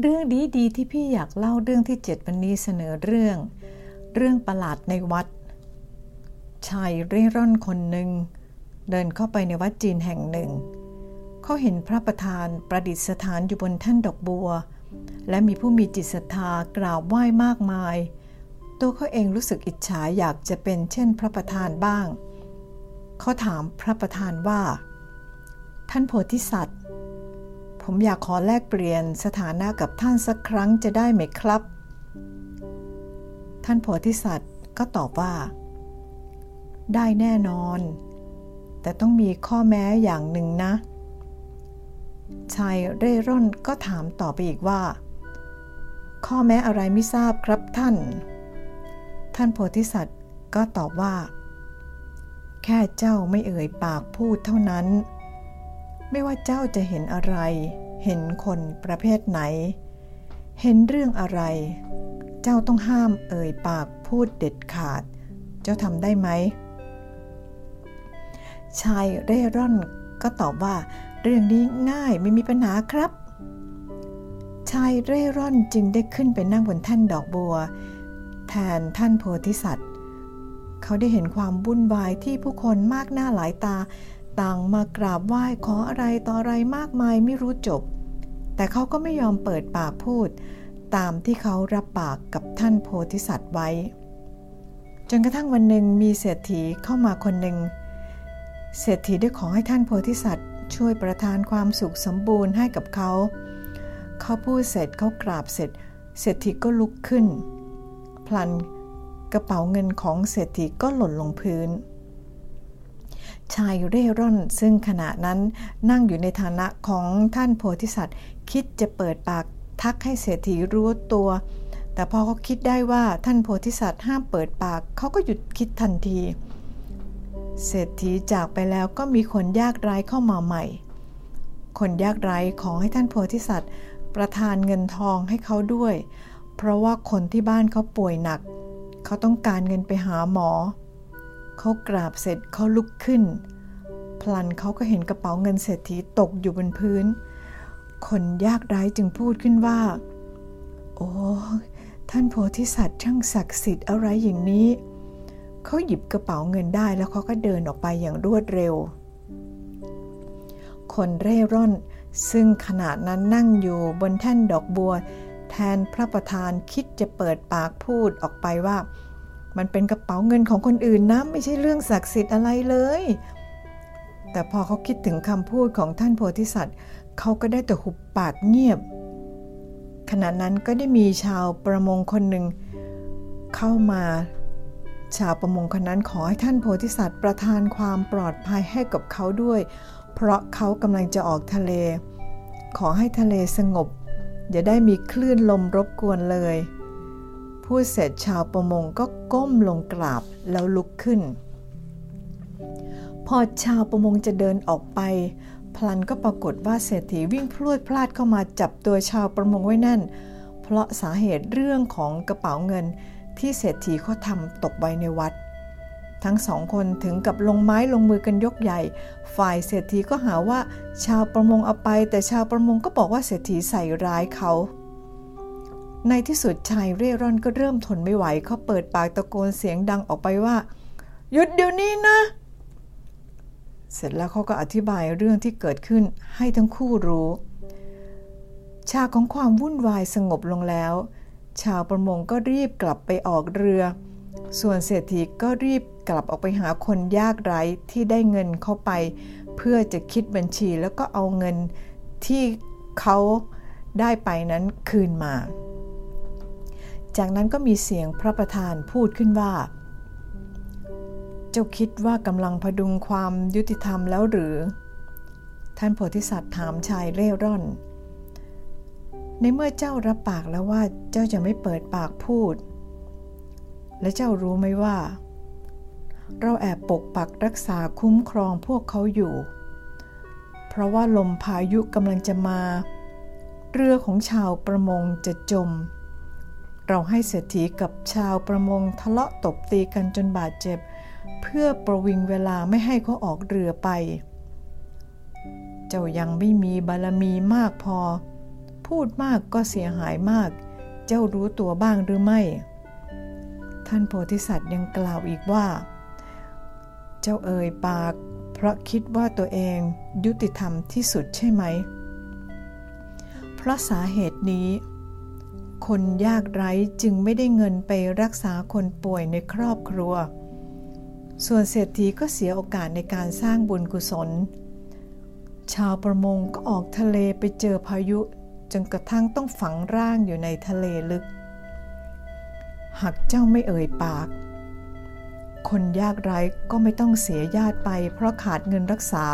เรื่องดีดีที่พี่อยากเล่าเรื่องที่เจ็ดวันนี้เสนอเรื่อง เรื่องประหลาดในวัด ชายเร่ร่อนคนหนึ่ง เดินเข้าไปในวัดจีนแห่งหนึ่ง เขาเห็นพระประธานประดิษฐานอยู่บนแท่นดอกบัว และมีผู้มีจิตศรัทธากราบไหว้มากมาย ตัวเขาเองรู้สึกอิจฉาอยากจะเป็นเช่นพระประธานบ้าง เขาถามพระประธานว่า ท่านโพธิสัตว์ ผมอยากขอแลกเปลี่ยนสถานะกับท่านสักครั้งจะได้ไหมครับ ท่านโพธิสัตว์ก็ตอบว่า ได้แน่นอน แต่ต้องมีข้อแม้อย่างหนึ่งนะ ชายเร่ร่อนก็ถามต่อไปอีกว่า ข้อแม้อะไรไม่ทราบครับท่าน ท่านโพธิสัตว์ก็ตอบว่า แค่เจ้าไม่เอ่ยปากพูดเท่านั้น ไม่ว่าเจ้าจะเห็นอะไร เห็นคนประเภทไหน เห็นเรื่องอะไร เจ้าต้องห้ามเอ่ยปากพูดเด็ดขาด เจ้าทำได้ไหม ชายเร่ร่อนก็ตอบว่า เรื่องนี้ง่ายไม่มีปัญหาครับ ชายเร่ร่อนจึงได้ขึ้นไปนั่งบนแท่นดอกบัว แทนท่านโพธิสัตว์ เขาได้เห็นความวุ่นวายที่ผู้คนมากหน้าหลายตา ต่างมากราบไหว้ขออะไรต่ออะไรมากมายไม่รู้จบ แต่เขาก็ไม่ยอมเปิดปากพูด ตามที่เขารับปากกับท่านโพธิสัตว์ไว้ จนกระทั่งวันหนึ่งมีเศรษฐีเข้ามาคนหนึ่งเศรษฐีได้ขอให้ท่านโพธิสัตว์ช่วยประทานความสุขสมบูรณ์ให้กับเขา เขาพูดเสร็จเขากราบเสร็จ เศรษฐีก็ลุกขึ้น พลันกระเป๋าเงินของเศรษฐีก็หล่นลงพื้น ชายเร่ร่อน ซึ่งขณะนั้นนั่งอยู่ในฐานะของท่านโพธิสัตว์ คิดจะเปิดปากทักให้เศรษฐีรู้ตัว แต่พอเขาคิดได้ว่าท่านโพธิสัตว์ห้ามเปิดปากเขาก็หยุดคิดทันที เศรษฐีจากไปแล้วก็มีคนยากไร้เข้ามาใหม่ คนยากไร้ขอให้ท่านโพธิสัตว์ ประทานเงินทองให้เขาด้วย เพราะว่าคนที่บ้านเขาป่วยหนัก เขาต้องการเงินไปหาหมอเเขากราบเสร็จเขาลุกขึ้น พลันเขาก็เห็นกระเป๋าเงินเศรษฐีตกอยู่บนพื้น คนยากไร้จึงพูดขึ้นว่า โอ้ท่านโพธิสัตว์ช่างศักดิ์สิทธิ์อะไรอย่างนี้ เขาหยิบกระเป๋าเงินได้แล้วเขาก็เดินออกไปอย่างรวดเร็ว คนเร่ร่อนซึ่งขณะนั้นนั่งอยู่บนแท่นดอกบัว แทนพระประธานคิดจะเปิดปากพูดออกไปว่า มันเป็นกระเป๋าเงินของคนอื่นนะไม่ใช่เรื่องศักดิ์สิทธิ์อะไรเลย แต่พอเขาคิดถึงคำพูดของท่านโพธิสัตว์เขาก็ได้แต่หุบปากเงียบ ขณะนั้นก็ได้มีชาวประมงคนหนึ่งเข้ามาชาวประมงคนนั้นขอให้ท่านโพธิสัตว์ประทานความปลอดภัยให้กับเขาด้วย เพราะเขากำลังจะออกทะเล ขอให้ทะเลสงบ อย่าได้มีคลื่นลมรบกวนเลย พูดเสร็จชาวประมงก็ก้มลงกราบแล้วลุกขึ้น พอชาวประมงจะเดินออกไป พลันก็ปรากฏว่าเศรษฐีวิ่งพลวดพลาดเข้ามาจับตัวชาวประมงไว้แน่น เพราะสาเหตุเรื่องของกระเป๋าเงินที่เศรษฐีเขาทำตกไว้ในวัด ทั้งสองคนถึงกับลงไม้ลงมือกันยกใหญ่ ฝ่ายเศรษฐีก็หาว่าชาวประมงเอาไป แต่ชาวประมงก็บอกว่าเศรษฐีใส่ร้ายเขา ในที่สุดชายเร่ร่อนก็เริ่มทนไม่ไหวเขาเปิดปากตะโกนเสียงดังออกไปว่า หยุดเดี๋ยวนี้นะ เสร็จแล้วเขาก็อธิบายเรื่องที่เกิดขึ้นให้ทั้งคู่รู้ชาของความวุ่นวายสงบลงแล้ว ชาวประมงก็รีบกลับไปออกเรือ ส่วนเศรษฐีก็รีบกลับออกไปหาคนยากไร้ที่ได้เงินเข้าไป เพื่อจะคิดบัญชีแล้วก็เอาเงินที่เขาได้ไปนั้นคืนมา จากนั้นก็มีเสียงพระประธานพูดขึ้นว่า เจ้าคิดว่ากำลังพดุงความยุติธรรมแล้วหรือ ท่านโพธิสัตว์ถามชายเร่ร่อน ในเมื่อเจ้ารับปากแล้วว่าเจ้าจะไม่เปิดปากพูด และเจ้ารู้ไหมว่า เราแอบปกปักรักษาคุ้มครองพวกเขาอยู่ เพราะว่าลมพายุกำลังจะมา เรือของชาวประมงจะจม เราให้เศรษฐีกับชาวประมงทะเลาะตบตีกันจนบาดเจ็บ เพื่อประวิงเวลาไม่ให้เขาออกเรือไป เจ้ายังไม่มีบารมีมากพอ พูดมากก็เสียหายมาก เจ้ารู้ตัวบ้างหรือไม่ ท่านโพธิสัตว์ยังกล่าวอีกว่า เจ้าเอ่ยปาก เพราะคิดว่าตัวเองยุติธรรมที่สุดใช่ไหม เพราะสาเหตุนี้ คนยากไร้จึงไม่ได้เงินไปรักษาคนป่วยในครอบครัว ส่วนเศรษฐีก็เสียโอกาสในการสร้างบุญกุศล ชาวประมงก็ออกทะเลไปเจอพายุจนกระทั่งต้องฝังร่างอยู่ในทะเลลึก หากเจ้าไม่เอ่ยปาก คนยากไร้ก็ไม่ต้องเสียญาติไปเพราะขาดเงินรักษา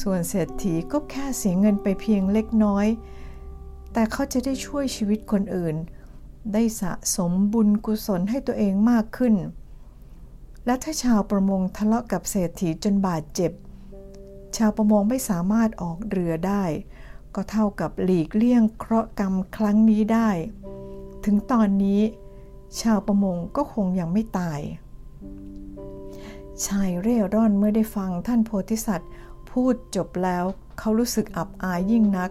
ส่วนเศรษฐีก็แค่เสียเงินไปเพียงเล็กน้อย แต่เขาจะได้ช่วยชีวิตคนอื่น ได้สะสมบุญกุศลให้ตัวเองมากขึ้น และถ้าชาวประมงทะเลาะกับเศรษฐีจนบาดเจ็บ ชาวประมงไม่สามารถออกเรือได้ ก็เท่ากับหลีกเลี่ยงเคราะห์กรรมครั้งนี้ได้ ถึงตอนนี้ ชาวประมงก็คงยังไม่ตาย ชายเร่ร่อนเมื่อได้ฟังท่านโพธิสัตว์ พูดจบแล้วเขารู้สึกอับอายยิ่งนัก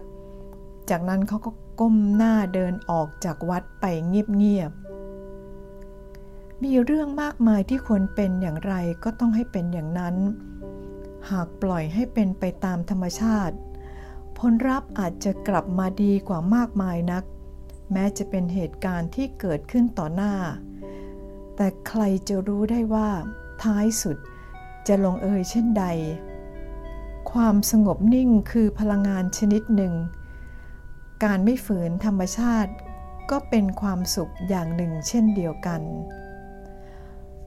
จากนั้นเขาก็ก้มหน้าเดินออกจากวัดไปเงียบๆ มีเรื่องมากมายที่ควรเป็นอย่างไรก็ต้องให้เป็นอย่างนั้น หากปล่อยให้เป็นไปตามธรรมชาติ ผลลัพธ์อาจจะกลับมาดีกว่ามากมายนัก แม้จะเป็นเหตุการณ์ที่เกิดขึ้นต่อหน้า แต่ใครจะรู้ได้ว่า ท้ายสุดจะลงเอยเช่นใด ความสงบนิ่งคือพลังงานชนิดหนึ่ง การไม่ฝืนธรรมชาติ ก็เป็นความสุขอย่างหนึ่งเช่นเดียวกัน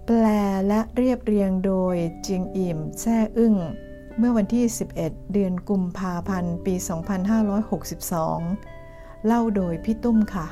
แปลและเรียบเรียงโดยจิงอิมแซ่อึ้ง เมื่อวันที่ 11 เดือนกุมภาพันธ์ ปี 2562 เล่าโดยพี่ตุ้มค่ะ